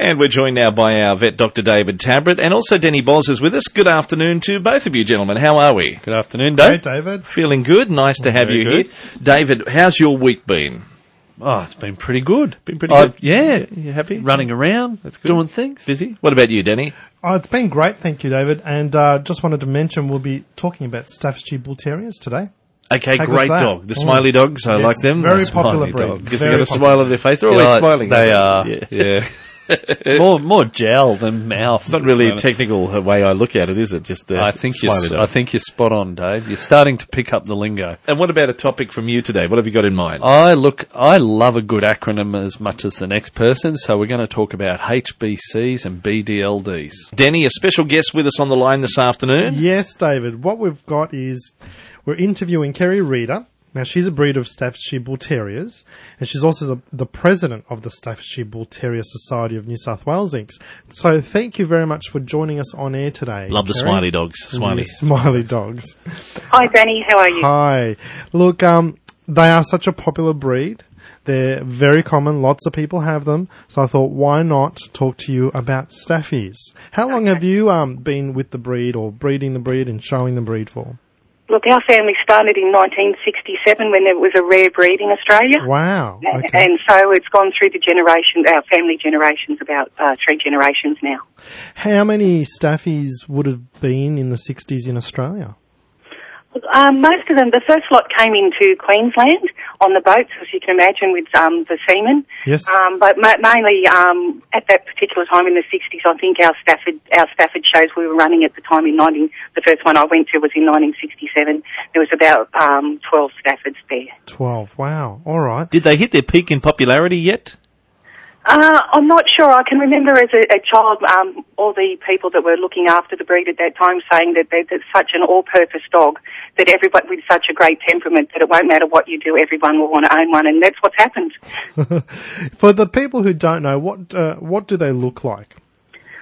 And we're joined now by our vet, Dr. David Tabrett, and also Denny Boz is with us. Good afternoon to both of you, gentlemen. How are we? Good afternoon, Hey, Dave. David. Feeling good? Nice to have Very you good. here. David, how's your week been? Oh, it's been pretty good. Been pretty I've- good? Yeah. You happy? Running around, That's good. doing things. Busy? What about you, Denny? Oh, it's been great, thank you, David. And uh, just wanted to mention we'll be talking about Staffordshire Bull Terriers today. Okay, How great dog. The Mm. smiley dogs, I Yes, like them. very The popular breed. dog. Because Very they got a popular. smile on their face. They're always like, smiling. they aren't are. Yeah. yeah. more more gel than mouth. Not really a technical uh, way I look at it, is it? Just the I think you're. smiley s- dog. I think you're spot on, Dave. You're starting to pick up the lingo. And what about a topic from you today? What have you got in mind? I look. I love a good acronym as much as the next person. So we're going to talk about HBCs and BDLDs. Denny, a special guest with us on the line this afternoon. Yes, David. What we've got is we're interviewing Kerry Reader. Now, she's a breed of Staffordshire Bull Terriers, and she's also the, the president of the Staffordshire Bull Terrier Society of New South Wales Inc. So, thank you very much for joining us on air today. Love the smiley dogs. Smiley. The smiley dogs. Hi, Danny. How are you? Hi. Look, um, they are such a popular breed. They're very common. Lots of people have them. So I thought, why not talk to you about staffies? How long have you um, been with the breed or breeding the breed and showing the breed for? Look, our family started in 1967 when there was a rare breed in Australia. Wow. Okay. And so it's gone through the generation, our family generations, about uh, three generations now. How many staffies would have been in the 60s in Australia? Look, Um, most of them, the first lot came into Queensland on the boats, as you can imagine, with um, the seamen. Yes. Um, but ma- mainly um, at that particular time in the 60s, I think our Stafford, our Stafford shows we were running at the time in 19, the first one I went to was in 1967. There was about um, 12 Staffords there. 12. Wow. All right. Did they hit their peak in popularity yet? Uh, I'm not sure. I can remember as a, a child, um, all the people that were looking after the breed at that time saying that they, that's such an all-purpose dog, that everybody with such a great temperament that it won't matter what you do, everyone will want to own one, and that's what's happened. For the people who don't know, what uh, what do they look like?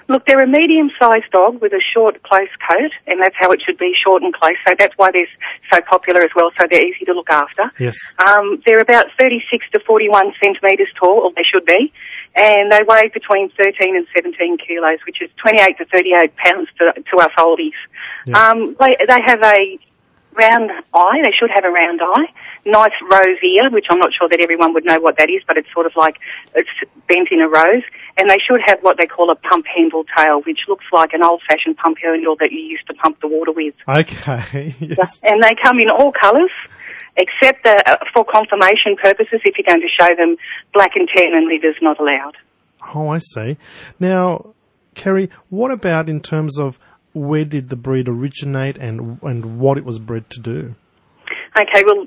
Look, they're a medium-sized dog with a short, close coat, and that's how it should be, short and close. So that's why they're so popular as well. So they're easy to look after. Yes. Um, they're about 36 to 41 centimetres tall, or they should be, and they weigh between 13 and 17 kilos, which is 28 to 38 pounds to, to us oldies. Yeah. Um, they, they have a round eye. They should have a round eye. Nice rose ear, which I'm not sure that everyone would know what that is, but it's sort of like it's bent in a rose. And they should have what they call a pump handle tail, which looks like an old-fashioned pump handle that you used to pump the water with. Okay. yes. And they come in all colours, except uh, for conformation purposes. If you're going to show them black and tan and liver's not allowed. Oh, I see. Now, Kerry, what about in terms of where did the breed originate and and what it was bred to do? Okay, well,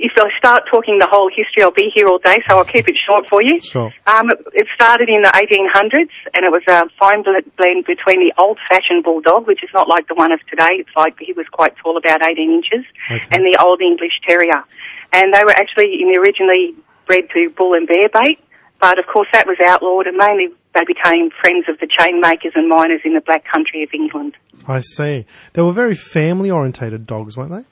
if I start talking the whole history, I'll be here all day, so I'll keep it short for you. Sure. Um, it, started in the 1800s, and it was a fine blend between the old-fashioned bulldog, which is not like the one of today. It's like he was quite tall, about 18 inches, Okay. and the old English terrier. And they were actually originally bred to bull and bear bait, but of course that was outlawed, and mainly they became friends of the chain makers and miners in the black country of England. I see. They were very family orientated dogs, weren't they?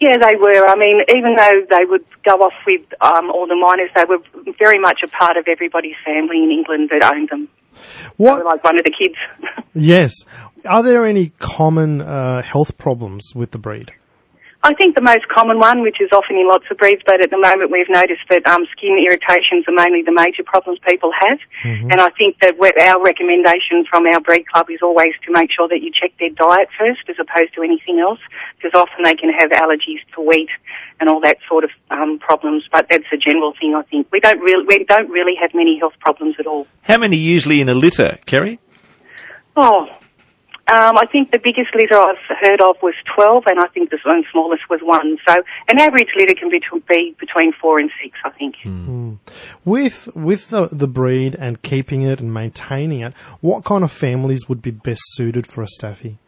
Yeah, they were. I mean, even though they would go off with um, all the miners, they were very much a part of everybody's family in England that owned them. They were What? like one of the kids. Yes. Are there any common uh, health problems with the breed? I think the most common one, which is often in lots of breeds, but at the moment we've noticed that um, skin irritations are mainly the major problems people have. And I think that our recommendation from our breed club is always to make sure that you check their diet first as opposed to anything else, because often they can have allergies to wheat and all that sort of um, problems. But that's a general thing, I think. We don't really, we don't really have many health problems at all. How many usually in a litter, Kerry? Oh, um, I think the biggest litter I've heard of was 12, and I think the smallest was one. So an average litter can be, be between four and six, I think. With with the the breed and keeping it and maintaining it, what kind of families would be best suited for a staffy?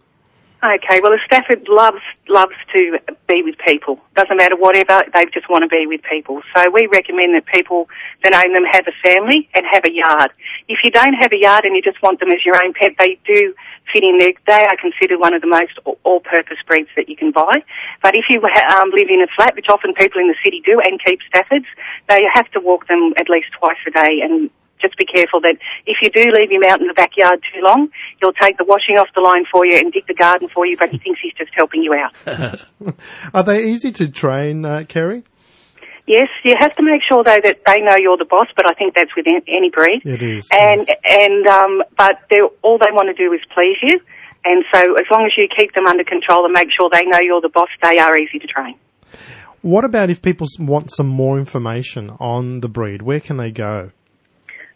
Okay, well, a Stafford loves loves to be with people. Doesn't matter whatever, they just want to be with people. So we recommend that people that own them have a family and have a yard. If you don't have a yard and you just want them as your own pet, they do fit in there. They are considered one of the most all- all-purpose breeds that you can buy. But if you um, live in a flat, which often people in the city do, and keep Staffords, they have to walk them at least twice a day and just be careful that if you do leave him out in the backyard too long, he'll take the washing off the line for you and dig the garden for you, but he thinks he's just helping you out. Are they easy to train, uh, Kerry? Yes, you have to make sure though that they know you're the boss, but I think that's with any breed. It is, And yes. and um, but all they want to do is please you, and so as long as you keep them under control and make sure they know you're the boss, they are easy to train. What about if people want some more information on the breed? Where can they go?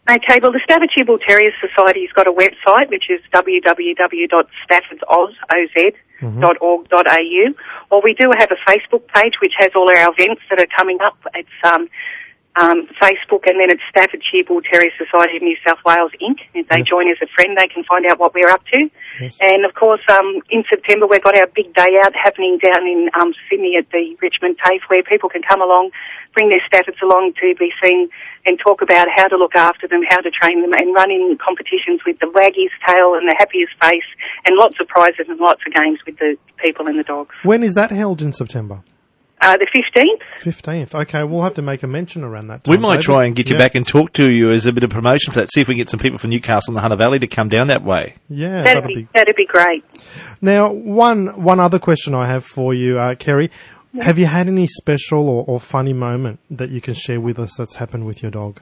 Okay, well, the Staffordshire Bull Terrier Society's got a website, which is www.staffordsoz.org.au, or we do have a Facebook page, which has all our events that are coming up. It's um, um, Facebook, and then it's Staffordshire Bull Terrier Society of New South Wales, Inc. If they Yes. join as a friend, they can find out what we're up to. Yes. And of course, um, in September, we've got our big day out happening down in um, Sydney at the Richmond TAFE, where people can come along, bring their Staffords along to be seen and talk about how to look after them, how to train them, and run in competitions with the waggiest tail and the happiest face, and lots of prizes and lots of games with the people and the dogs. When is that held in September? Uh, the 15th, 15th. Okay, we'll have to make a mention around that time. We might David. try and get you Yeah. back and talk to you as a bit of promotion for that. See if we can get some people from Newcastle and the Hunter Valley to come down that way. Yeah, that'd that'll be, be. that'd be great. Now, one one other question I have for you, uh, Kerry. Have you had any special or, or funny moment that you can share with us that's happened with your dog?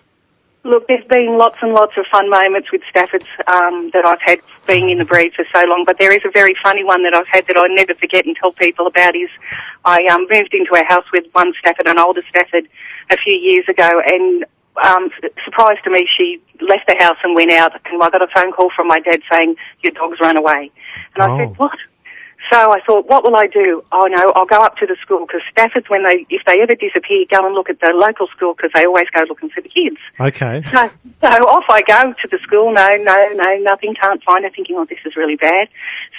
Look, there's been lots and lots of fun moments with Staffords um, that I've had being in the breed for so long, but there is a very funny one that I've had that I never forget and tell people about is I um, moved into a house with one Stafford, an older Stafford, a few years ago, and um, s- surprise to me, she left the house and went out, and I got a phone call from my dad saying, your dog's run away. And I Oh. said, what? So I thought, what will I do? Oh no, I'll go up to the school because Staffords, when they, if they ever disappear, go and look at the local school because they always go looking for the kids. Okay. So, so off I go to the school. No, no, no, nothing. Can't find her. Thinking, oh, this is really bad.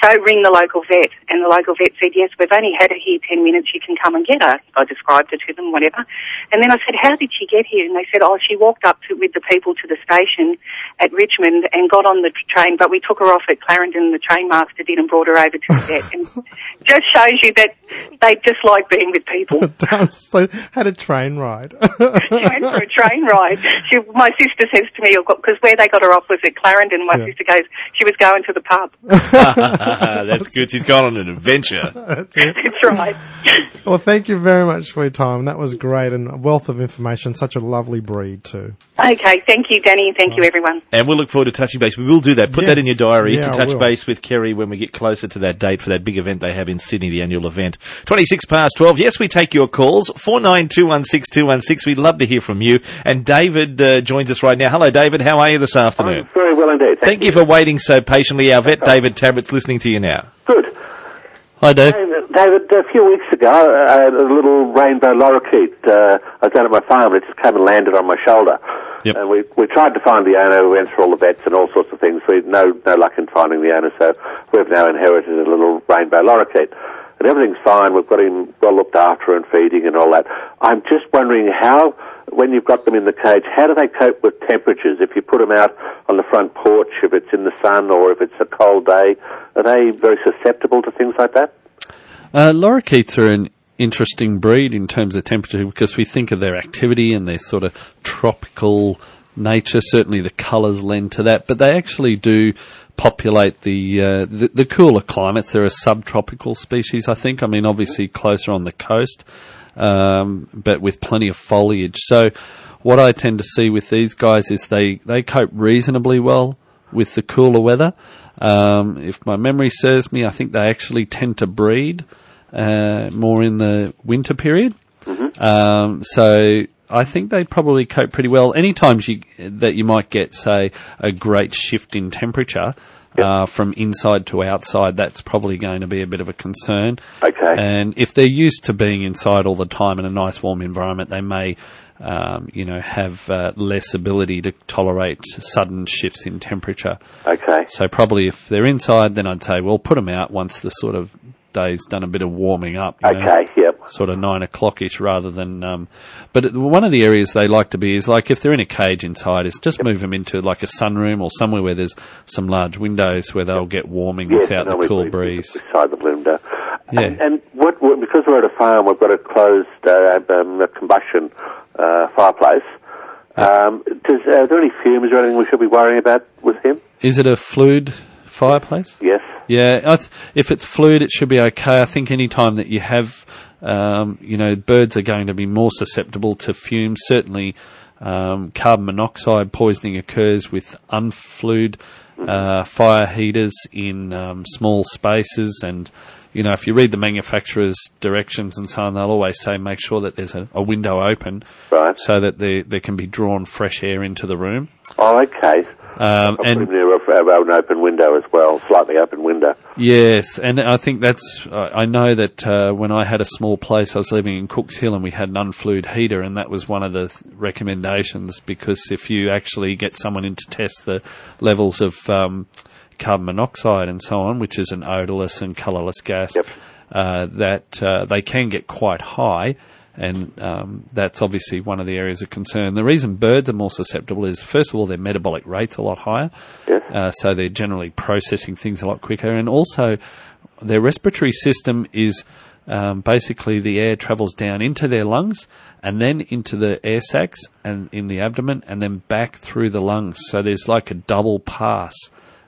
So ring the local vet, and the local vet said, yes, we've only had her here ten minutes. You can come and get her. I described her to them, whatever. And then I said, how did she get here? And they said, oh, she walked up to, with the people to the station at Richmond and got on the train, but we took her off at Clarendon. The train master did and brought her over to the vet. And just shows you that they just like being with people. Does- so had a train ride. she went for a train ride. She, my sister says to me, because where they got her off was at Clarendon. My Yeah. sister goes, she was going to the pub. That's good. She's gone on an adventure. That's it. That's right. Well, thank you very much for your time. That was great and a wealth of information. Such a lovely breed too. Okay, thank you, Danny, and thank you, everyone. And we'll look forward to touching base. We will do that. Put that in your diary Yeah, to touch base with Kerry when we get closer to that date for that big event they have in Sydney, the annual event. 26 past 12. Yes, we take your calls. 49216216. We'd love to hear from you. And David uh, joins us right now. Hello, David. How are you this afternoon? I'm very well indeed. Thank, Thank you for waiting so patiently. Our vet, David Tabrett's listening to you now. Good. Hi, Dave. David, a few weeks ago, uh, a little rainbow lorikeet, uh, I was down at my farm, and it just came and landed on my shoulder. Yep. And we, we tried to find the owner, we went through all the vets and all sorts of things. We had no, no luck in finding the owner, so we've now inherited a little rainbow lorikeet. And everything's fine, we've got him well looked after and feeding and all that. I'm just wondering how, when you've got them in the cage, how do they cope with temperatures? If you put them out on the front porch, if it's in the sun or if it's a cold day, are they very susceptible to things like that? Uh, lorikeets are an interesting breed in terms of temperature because we think of their activity and their sort of tropical nature. Certainly, the colours lend to that, but they actually do populate the, uh, the the cooler climates. They're a subtropical species, I think. I mean, obviously closer on the coast, um, but with plenty of foliage. So, what I tend to see with these guys is they they cope reasonably well with the cooler weather. Um, if my memory serves me, I think they actually tend to breed uh, more in the winter period. Um, so I think they probably cope pretty well. Any times you, that you might get, say, a great shift in temperature uh, from inside to outside, that's probably going to be a bit of a concern. Okay. And if they're used to being inside all the time in a nice warm environment, they may, um, you know, have uh, less ability to tolerate sudden shifts in temperature. Okay. So probably if they're inside, then I'd say, well, put them out once the sort of day's done a bit of warming up. you know, Okay, yep. Sort of nine o'clock-ish rather than, um, but it- one of the areas they like to be is like if they're in a cage inside is just move them into like a sunroom or somewhere where there's some large windows where they'll get warming Yes, without the cool we- breeze. Beside the window. Yeah. And, and what, because we're at a farm, we've got a closed uh, um, a combustion uh, fireplace. Um, does, are there any fumes or anything we should be worrying about with him? Is it a flued fireplace? Yes. Yeah, I th- if it's flued, it should be okay. I think any time that you have, um, you know, birds are going to be more susceptible to fumes. Certainly, um, carbon monoxide poisoning occurs with unflued uh, fire heaters in um, small spaces. And, you know, if you read the manufacturer's directions and so on, they'll always say make sure that there's a, a window open Right. so that there, there can be drawn fresh air into the room. Oh, okay. Um, and him near a, a, an open window as well, slightly open window. Yes, and I think that's. I know that uh, when I had a small place, I was living in Cooks Hill, and we had an unflued heater, and that was one of the th- recommendations because if you actually get someone in to test the levels of um, carbon monoxide and so on, which is an odorless and colourless gas, Yep. uh, that uh, they can get quite high. And um, that's obviously one of the areas of concern. The reason birds are more susceptible is, first of all, their metabolic rate's a lot higher. Yes. Uh, so they're generally processing things a lot quicker, and also their respiratory system is um, basically the air travels down into their lungs and then into the air sacs and in the abdomen and then back through the lungs. So there's like a double pass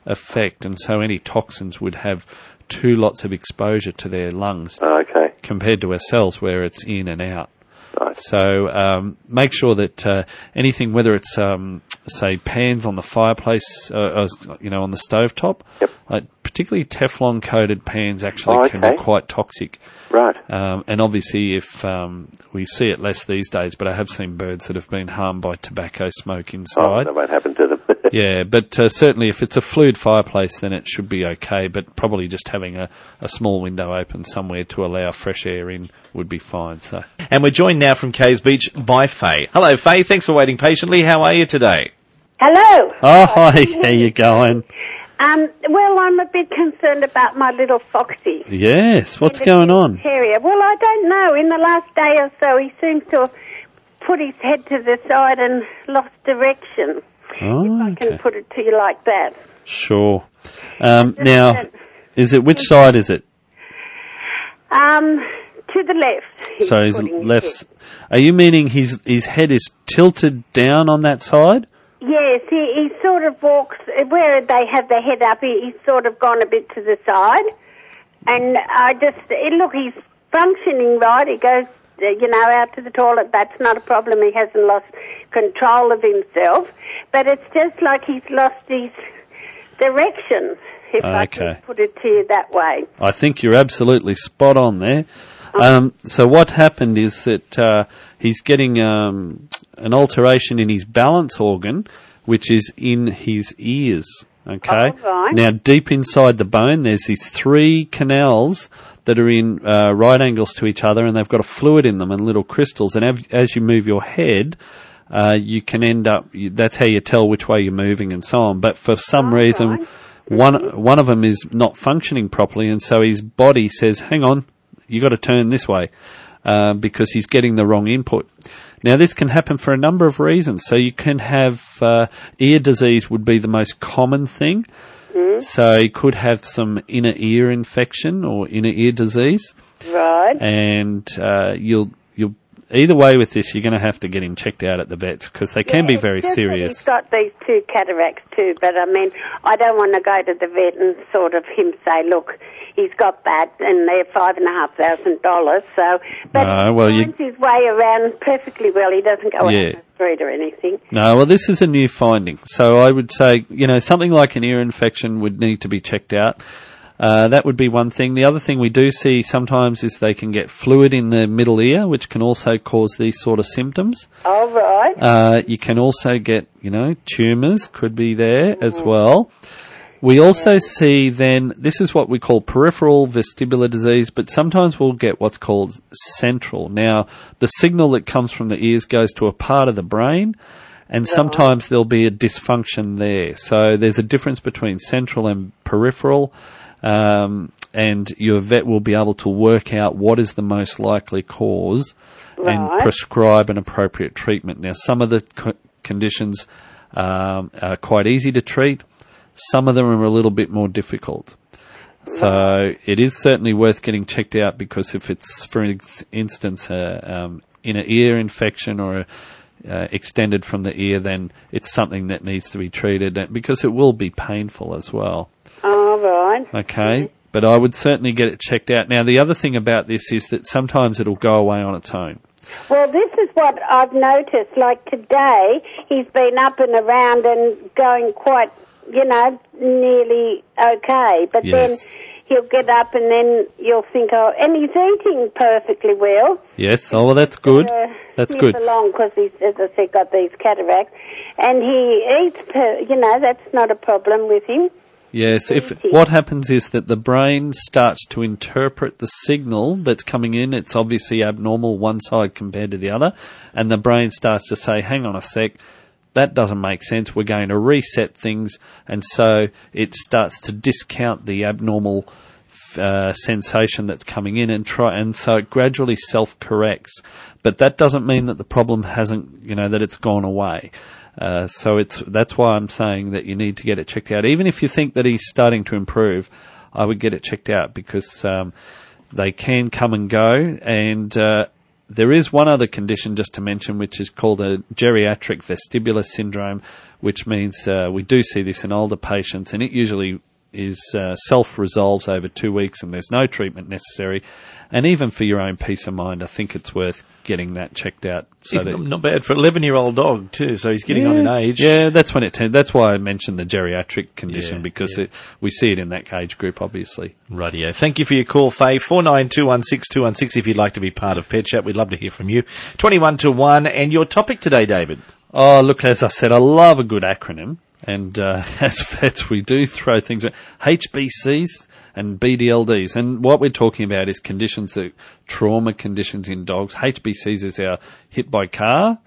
effect, and so any toxins would have two lots of exposure to their lungs Oh, okay. compared to ourselves where it's in and out. Right. So um, make sure that uh, anything, whether it's um, say pans on the fireplace, uh, uh, you know, on the stovetop, Yep. uh, particularly Teflon coated pans actually Oh, can be quite toxic. Right. Um, and obviously, if um, we see it less these days, but I have seen birds that have been harmed by tobacco smoke Oh, inside. that won't happen to them. Yeah, but uh, certainly if it's a flued fireplace, then it should be okay. But probably just having a, a small window open somewhere to allow fresh air in would be fine. So. And we're joined now from Caves Beach by Faye. Hello, Faye. Thanks for waiting patiently. How are you today? Hello. Oh, hi, how are you going? Um, well, I'm a bit concerned about my little Foxy. Yes, what's going on? Terrier. Well, I don't know. In the last day or so, he seems to have put his head to the side and lost direction. Oh, I can okay. put it to you like that. Sure. Um, now, is it which side is it? Um, to the left. So his his left. Are you meaning his his head is tilted down on that side? Yes, he, he sort of walks where they have the head up. He, he's sort of gone a bit to the side, and I just eh, look. He's functioning right. He goes, uh, you know, out to the toilet. That's not a problem. He hasn't lost control of himself, but it's just like he's lost his direction. If I can put it to you that way. I think you're absolutely spot on there. Um, so what happened is that uh, he's getting um, an alteration in his balance organ, which is in his ears. Okay. Right. Now, deep inside the bone, there's these three canals that are in uh, right angles to each other, and they've got a fluid in them and little crystals. And av- as you move your head, uh, you can end up. That's how you tell which way you're moving and so on. But for some Oh, reason, right. one one of them is not functioning properly, and so his body says, "Hang on, you got to turn this way," uh, because he's getting the wrong input. Now, this can happen for a number of reasons. So you can have uh, ear disease would be the most common thing. So he could have some inner ear infection or inner ear disease, Right. and uh, you'll either way with this, you're going to have to get him checked out at the vets because they can Yeah, be very serious. He's got these two cataracts too, but I mean, I don't want to go to the vet and sort of him say, look, he's got that, and they're five and a half thousand dollars. So, but No, he well, you- his way around perfectly well. He doesn't go Yeah. out the street or anything. No, well, this is a new finding. So I would say, you know, something like an ear infection would need to be checked out. Uh, that would be one thing. The other thing we do see sometimes is they can get fluid in the middle ear, which can also cause these sort of symptoms. All right. Uh, you can also get, you know, tumours could be there as well. We also see then, this is what we call peripheral vestibular disease, but sometimes we'll get what's called central. Now, the signal that comes from the ears goes to a part of the brain, and sometimes there'll be a dysfunction there. So there's a difference between central and peripheral, um, and your vet will be able to work out what is the most likely cause and prescribe an appropriate treatment. Now, some of the co- conditions um, are quite easy to treat. Some of them are a little bit more difficult. So it is certainly worth getting checked out because if it's, for instance, a um, inner ear infection or a uh, extended from the ear, then it's something that needs to be treated because it will be painful as well. All right. Okay. But I would certainly get it checked out. Now, the other thing about this is that sometimes it'll go away on its own. Well, this is what I've noticed. Like today, he's been up and around and going quite, you know, nearly okay. But Yes. then he'll get up and then you'll think, oh, and he's eating perfectly well. Yes. Oh, well, that's good. Uh, That's good. along because he's, as I said, got these cataracts, and he eats. Per, you know, that's not a problem with him. Yes, if what happens is that the brain starts to interpret the signal that's coming in, it's obviously abnormal one side compared to the other, and the brain starts to say, hang on a sec, that doesn't make sense, we're going to reset things, and so it starts to discount the abnormal uh, sensation that's coming in and try and so it gradually self corrects but that doesn't mean that the problem hasn't you know that it's gone away uh, so it's that's why I'm saying that you need to get it checked out. Even if you think that he's starting to improve I would get it checked out because um, they can come and go. And uh, there is one other condition just to mention which is called a geriatric vestibular syndrome which means uh, we do see this in older patients and it usually is uh, self resolves over two weeks and there's no treatment necessary. And even for your own peace of mind, I think it's worth getting that checked out. So that- not, bad for an 11 year old dog, too, so he's getting on in age. Yeah, that's when it. Ten- that's why I mentioned the geriatric condition Yeah, because yeah. It, we see it in that age group, obviously. Radio. Thank you for your call, Faye. 49216216 if you'd like to be part of Pet Chat. We'd love to hear from you. 21 to 1. And your topic today, David? Oh, look, as I said, I love a good acronym. And uh, as vets, we do throw things at HBCs and BDLDs. And what we're talking about is conditions that, trauma conditions in dogs. HBCs is our hit by car.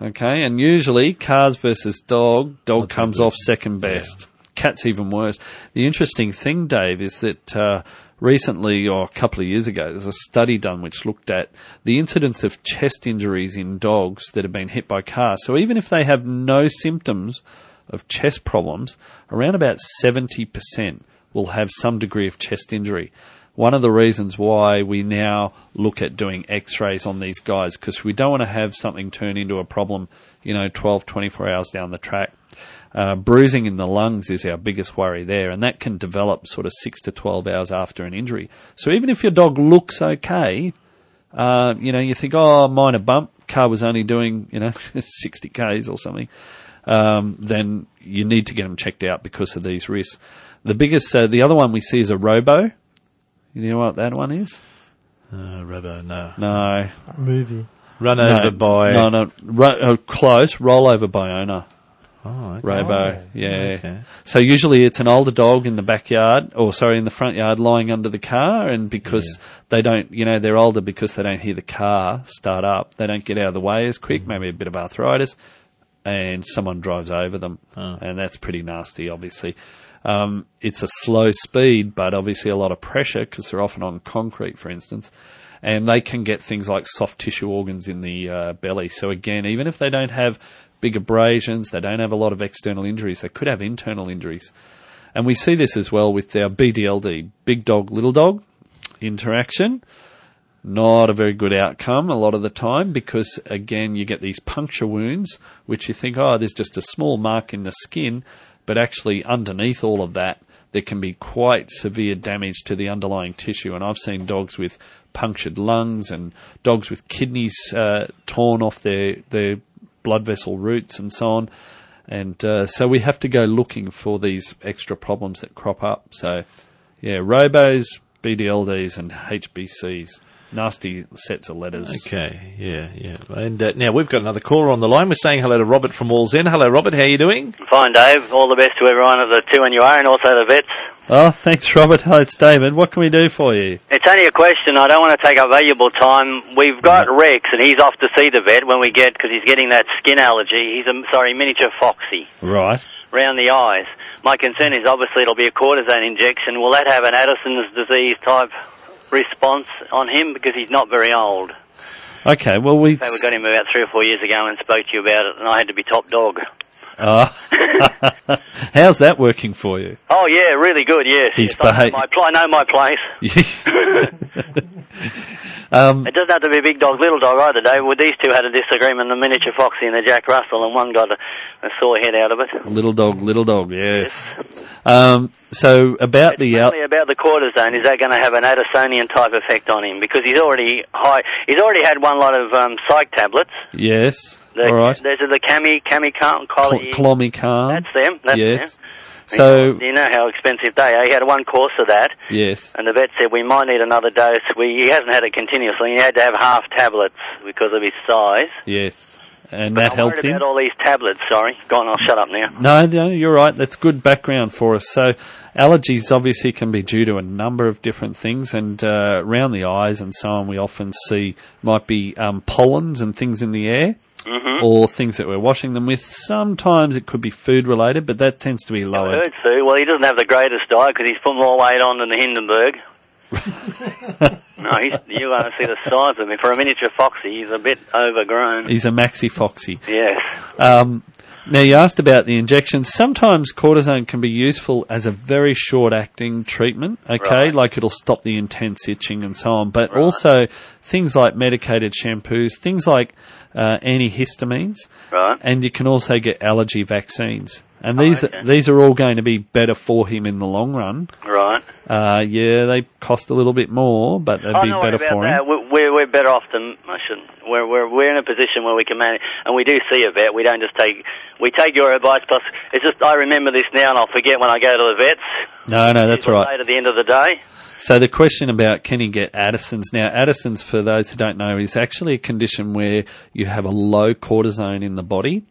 Okay. And usually cars versus dog, dog comes off second best. Cat's even worse. The interesting thing, Dave, is that uh, recently, or a couple of years ago, there's a study done which looked at the incidence of chest injuries in dogs that have been hit by cars. So even if they have no symptoms of chest problems, around about 70% will have some degree of chest injury. One of the reasons why we now look at doing x-rays on these guys, because we don't want to have something turn into a problem, you know, 12, 24 hours down the track. Uh, bruising in the lungs is our biggest worry there, and that can develop sort of 6 to 12 hours after an injury. So even if your dog looks okay, uh, you know, you think, oh, minor bump, car was only doing, you know, 60 Ks or something, um, then you need to get them checked out because of these risks. The biggest, uh, the other one we see is a robo. You know what that one is? Uh, Robo, no. No. Movie. Run no, over by. No, no. Ro- uh, close. Rollover by owner. Oh, okay. Robo. yeah. okay. So usually it's an older dog in the backyard, or sorry, in the front yard lying under the car, and because they don't, you know, they're older because they don't hear the car start up, they don't get out of the way as quick, maybe a bit of arthritis, and someone drives over them, and that's pretty nasty, obviously. Um, it's a slow speed, but obviously a lot of pressure because they're often on concrete, for instance. And they can get things like soft tissue organs in the uh, belly. So again, even if they don't have big abrasions, they don't have a lot of external injuries, they could have internal injuries. And we see this as well with our BDLD, big dog, little dog interaction. Not a very good outcome a lot of the time because, again, you get these puncture wounds, which you think, oh, there's just a small mark in the skin, but actually underneath all of that, there can be quite severe damage to the underlying tissue. And I've seen dogs with punctured lungs and dogs with kidneys uh, torn off their, their blood vessel roots and so on. And uh, so we have to go looking for these extra problems that crop up. So, yeah, robos, BDLDs, and HBCs. Nasty sets of letters. Okay, yeah, yeah. And uh, now we've got another caller on the line. We're saying hello to Robert from Wallsend. Hello, Robert. How are you doing? Fine, Dave. All the best to everyone at the 2NUR and also the vets. Oh, thanks, Robert. Hi, it's David. What can we do for you? It's only a question. I don't want to take up valuable time. We've got Rex, and he's off to see the vet when we get, because he's getting that skin allergy. He's a, sorry, miniature foxy Right. round the eyes. My concern is obviously it'll be a cortisone injection. Will that have an Addison's disease type response on him? Because he's not very old. Okay, well, we. So we got him about three or four years ago and spoke to you about it, and I had to be top dog. Uh, how's that working for you? Oh yeah, really good. Yes, He's yes, I, know my pl- I know my place. Um, It doesn't have to be a big dog, little dog either, Dave. Well, these two had a disagreement, the miniature foxy and the Jack Russell, and one got a, a sore head out of it. little dog, little dog, yes. Um, so about the out, about the cortisone, is that going to have an Addisonian type effect on him? Because he's already high. He's already had one lot of um, psych tablets. yes, The, all right. Those are the Cami, Cami, Cal- Collie. Cl- That's them. That's yes. them. So you know how expensive they are. He had one course of that, yes, and the vet said we might need another dose. We, he hasn't had it continuously. He had to have half tablets because of his size. yes, and that I'm helped him. about all these tablets. Sorry, go on. I'll shut up now. No, no, you're right. That's good background for us. So, allergies obviously can be due to a number of different things, and uh, around the eyes and so on, we often see might be um, pollens and things in the air, Mm-hmm. or things that we're washing them with. Sometimes it could be food related, but that tends to be I lower. heard Sue. Well, he doesn't have the greatest diet because he's put more weight on than the Hindenburg. no, he's, you want to see the size of him. For a miniature foxy, he's a bit overgrown. He's a maxi foxy. Yes. Um, now you asked about the injections. Sometimes cortisone can be useful as a very short-acting treatment. Okay, Right. like it'll stop the intense itching and so on. But also things like medicated shampoos, things like uh, antihistamines, Right. and you can also get allergy vaccines. And these Oh, okay. these are all going to be better for him in the long run. Right. Uh, yeah, they cost a little bit more, but they'd Oh, be no better for that. him. We're, we're, we're better off than I shouldn't. We're, we're, we're in a position where we can manage, and we do see a vet. We don't just take, we take your advice, plus it's just, I remember this now and I'll forget when I go to the vets. No, no, that's right. At the end of the day. So the question about can he get Addison's now? Addison's, for those who don't know, is actually a condition where you have a low cortisone in the body,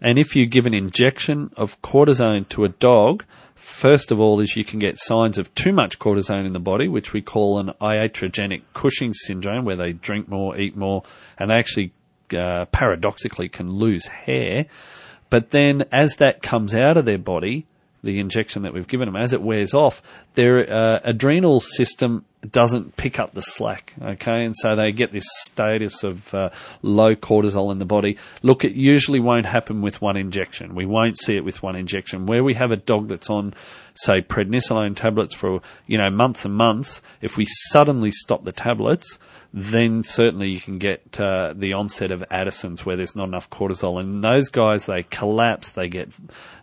and if you give an injection of cortisone to a dog, first of all, is you can get signs of too much cortisone in the body, which we call an iatrogenic Cushing syndrome, where they drink more, eat more, and they actually uh, paradoxically can lose hair. But then, as that comes out of their body, the injection that we've given them, as it wears off, their uh, adrenal system doesn't pick up the slack. Okay, and so they get this status of uh, low cortisol in the body. Look, it usually won't happen with one injection. We won't see it with one injection. Where we have a dog that's on, say, prednisolone tablets for you know months and months, if we suddenly stop the tablets, then certainly you can get uh, the onset of Addison's where there's not enough cortisol. And those guys, they collapse, they get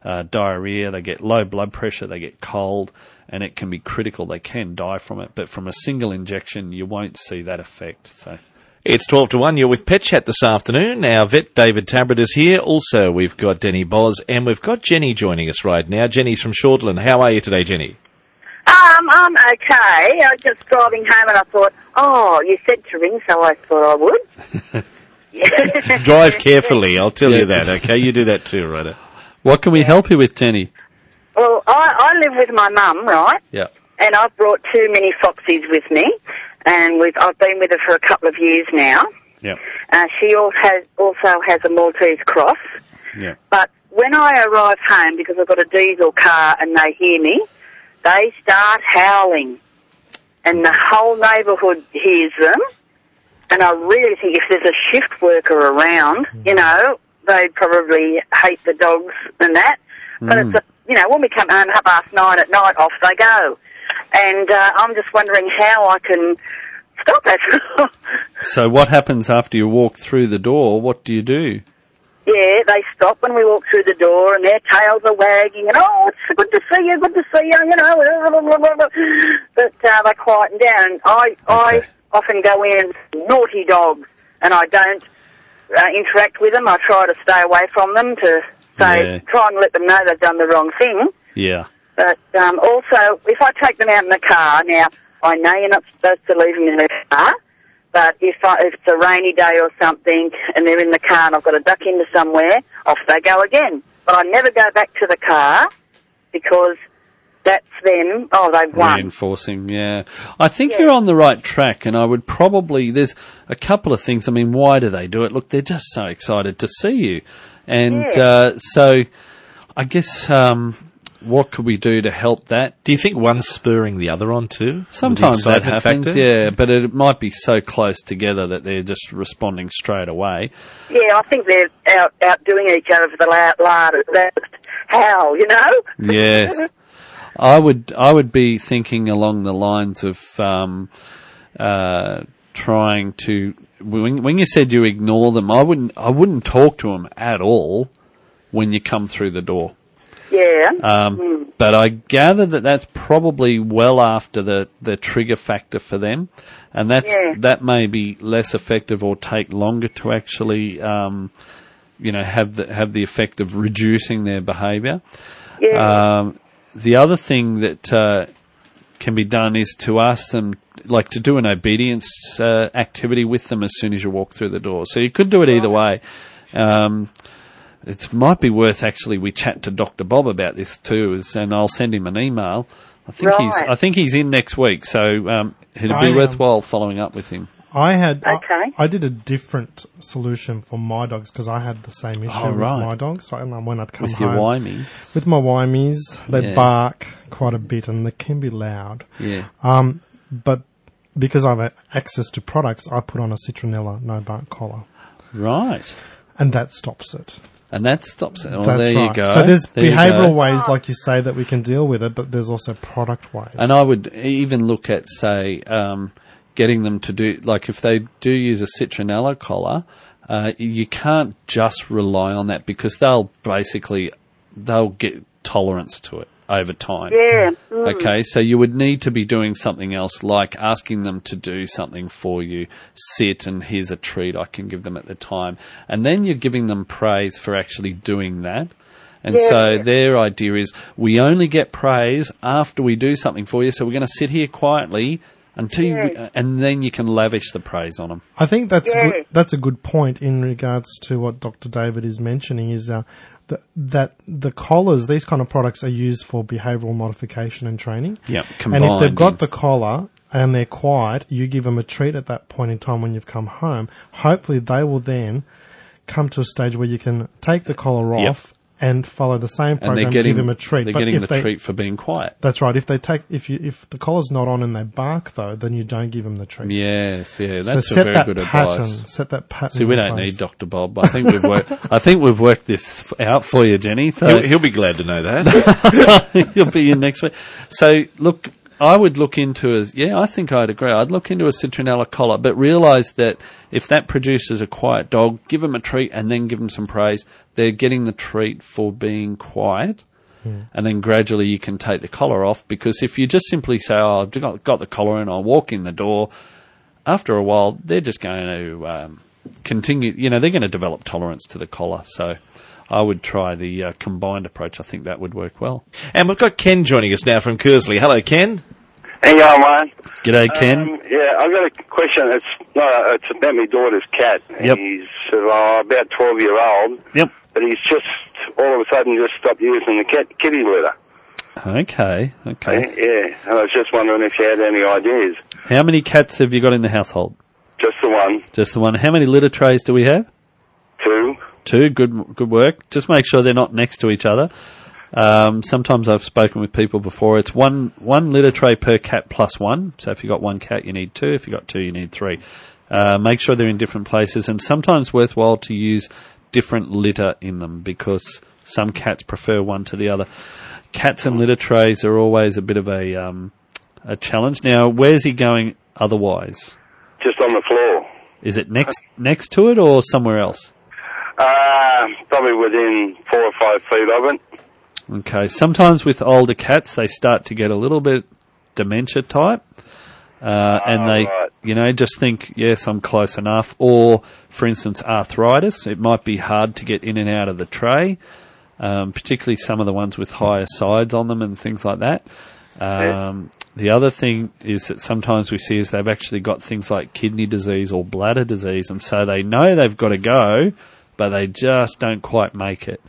uh, diarrhea, they get low blood pressure, they get cold, and it can be critical. They can die from it. But from a single injection, you won't see that effect. So. It's 12 to 1. You're with Pet Chat this afternoon. Our vet David Tabrett is here. Also, we've got Denny Boz and we've got Jenny joining us right now. Jenny's from Shortland. How are you today, Jenny? Um, I'm okay. I was just driving home and I thought, oh, you said to ring, so I thought I would. Drive carefully, I'll tell Yeah. you that, okay? You do that too, right? What can we help you with, Jenny? Well, I, I live with my mum, right? Yeah. And I've brought two mini foxies with me, and we've, I've been with her for a couple of years now. Yeah. Uh, she also has, also has a Maltese cross. Yeah. But when I arrive home, because I've got a diesel car and they hear me, they start howling. And the whole neighbourhood hears them. And I really think if there's a shift worker around, you know, they'd probably hate the dogs and that. But it's, a, you know, when we come home half past nine at night, off they go. And uh, I'm just wondering how I can stop it. So what happens after you walk through the door? What do you do? Yeah, they stop when we walk through the door and their tails are wagging and, oh, it's good to see you, good to see you, you know. blah, blah, blah, blah. But uh, they quieten down and I, I often go in naughty dogs and I don't uh, interact with them. I try to stay away from them to say, Yeah. try and let them know they've done the wrong thing. Yeah. But um, also, if I take them out in the car, now I know you're not supposed to leave them in the car, but if, I, if it's a rainy day or something and they're in the car and I've got to duck into somewhere, off they go again. But I never go back to the car because that's them. Oh, they've won. Reinforcing, yeah. I think you're on the right track, and I would probably. There's a couple of things. I mean, why do they do it? Look, they're just so excited to see you, and Yeah. uh, so I guess um, what could we do to help that? Do you think one's spurring the other on too? Sometimes that happens, factor? yeah, but it might be so close together that they're just responding straight away. Yeah, I think they're out outdoing each other for the la- loudest howl, you know? Yes, I would. I would be thinking along the lines of um, uh, trying to when, when you said you ignore them, I wouldn't I wouldn't talk to them at all when you come through the door. Yeah. Um, But I gather that that's probably well after the, the trigger factor for them, and that's Yeah. that may be less effective or take longer to actually, um, you know, have the have the effect of reducing their behaviour. yeah. Um, the other thing that uh, can be done is to ask them, like, to do an obedience uh, activity with them as soon as you walk through the door. So you could do it either way. Um, it might be worth actually we chat to Dr. Bob about this too, is, and I'll send him an email. I think he's I think he's in next week, so um, it'd I be worthwhile following up with him. I had Okay. I, I did a different solution for my dogs because I had the same issue Oh, with my dogs. So, when I'd come With your home Wimies. with my Wimies, they Yeah. bark quite a bit and they can be loud. Yeah. Um, but because I have access to products, I put on a citronella no bark collar, Right. and that stops it. And that stops it. Well, That's there right. you go. So there's There behavioural ways, like you say, that we can deal with it, but there's also product ways. And I would even look at, say, um, getting them to do, like if they do use a citronella collar, uh, you can't just rely on that because they'll basically, they'll get tolerance to it over time. yeah. Mm. Okay, so you would need to be doing something else, like asking them to do something for you, sit and here's a treat I can give them at the time. And then you're giving them praise for actually doing that. And so Yeah. their idea is we only get praise after we do something for you, so we're going to sit here quietly until you, and then you can lavish the praise on them. I think that's Yeah. good, that's a good point in regards to what Dr. David is mentioning is uh, that that the collars, these kind of products, are used for behavioural modification and training. Yeah, and if they've got the collar and they're quiet, you give them a treat at that point in time when you've come home. Hopefully, they will then come to a stage where you can take the collar Yep. off and follow the same And program, they're getting, give them a treat. they're but getting if the they, treat for being quiet. That's right. If they take if you if the collar's not on and they bark though, then you don't give them the treat. Yes, yeah, so that's a very that good pattern. advice. Set that pattern. See, we don't place. need Doctor Bob. I think we've worked. I think we've worked this out for you, Jenny. So He'll, he'll be glad to know that. he'll be in next week. So look, I would look into a yeah. I think I'd agree. I'd look into a citronella collar, but realise that if that produces a quiet dog, give them a treat and then give them some praise. They're getting the treat for being quiet. And then gradually you can take the collar off because if you just simply say, "Oh, I've got, got the collar and I'll walk in the door," after a while they're just going to um, continue. You know, they're going to develop tolerance to the collar. So I would try the uh, combined approach. I think that would work well. and we've got Ken joining us now from Kearsley. Hello, Ken. Hey, you Ryan. G'day, Ken. Um, yeah, I've got a question. It's no, it's about my daughter's cat. Yep. He's uh, about twelve year old, Yep. but he's just all of a sudden just stopped using the cat kitty litter. Okay. Okay. Yeah, and I was just wondering if you had any ideas. How many cats have you got in the household? Just the one, Just the one. How many litter trays do we have? Two. Good. Good work. Just make sure they're not next to each other. Um, sometimes I've spoken with people before. It's one one litter tray per cat plus one. So if you've got one cat, you need two. If you've got two, you need three. Uh, make sure they're in different places, and sometimes worthwhile to use different litter in them because some cats prefer one to the other. Cats and litter trays are always a bit of a um, a challenge. Now, where's he going otherwise? Just on the floor. Is it next next to it or somewhere else? Uh, probably within four or five feet of it. Okay. Sometimes with older cats, they start to get a little bit dementia type, uh, and they, right. you know, just think, yes, I'm close enough. Or, for instance, arthritis. It might be hard to get in and out of the tray, um, particularly some of the ones with higher sides on them and things like that. Um, The other thing is that sometimes we see is they've actually got things like kidney disease or bladder disease, and so they know they've got to go, but they just don't quite make it.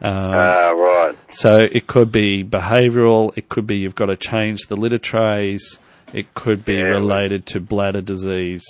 Um, Ah, right. so it could be behavioural. It could be you've got to change the litter trays. It could be Yeah. related to bladder disease.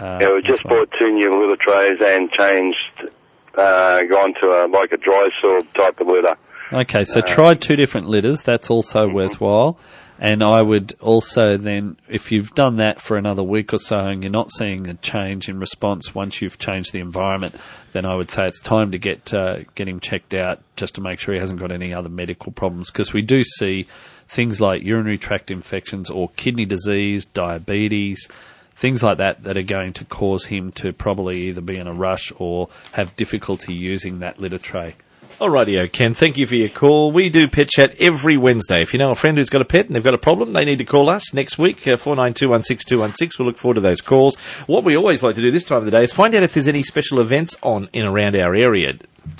Uh, Yeah, we just well. bought two new litter trays and changed, uh, gone to a, like a dry sorb type of litter. Okay, so try two different litters. That's also worthwhile. And I would also then, if you've done that for another week or so and you're not seeing a change in response once you've changed the environment, then I would say it's time to get uh, get him checked out just to make sure he hasn't got any other medical problems. Because we do see things like urinary tract infections or kidney disease, diabetes, things like that that are going to cause him to probably either be in a rush or have difficulty using that litter tray. Alrighty, Ken. Thank you for your call. We do Pet Chat every Wednesday. If you know a friend who's got a pet and they've got a problem, they need to call us next week, uh, 492162116. We'll look forward to those calls. What we always like to do this time of the day is find out if there's any special events on in around our area.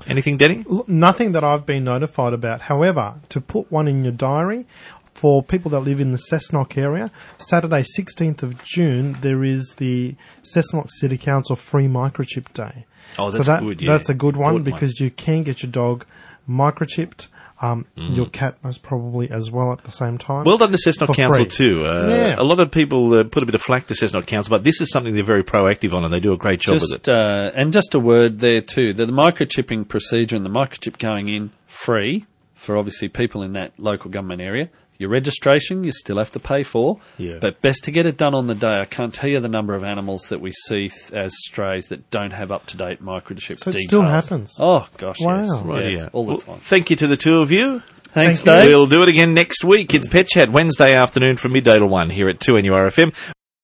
Anything, Denny? Nothing that I've been notified about. However, to put one in your diary, for people that live in the Cessnock area, Saturday, 16th of June, there is the Cessnock City Council Free Microchip Day. Oh, so that's that, good, yeah. That's a good one Important one. because you can get your dog microchipped, um, Mm. your cat most probably as well at the same time. Well done to Cessnock Council free. too. Uh, Yeah. A lot of people uh, put a bit of flack to Cessnock Council, but this is something they're very proactive on, and they do a great job with it. Uh, and just a word there too. The, the microchipping procedure and the microchip going in free for obviously people in that local government area. Your registration you still have to pay for, Yeah. but best to get it done on the day. I can't tell you the number of animals that we see th- as strays that don't have up to date microchip So it details. still happens? Oh gosh, Wow. yes, Right, yes, yeah. all the Well, time. Thank you to the two of you. Thanks, Thank you. Dave. We'll do it again next week. It's Pet Chat Wednesday afternoon from midday to 1 here at 2NURFM.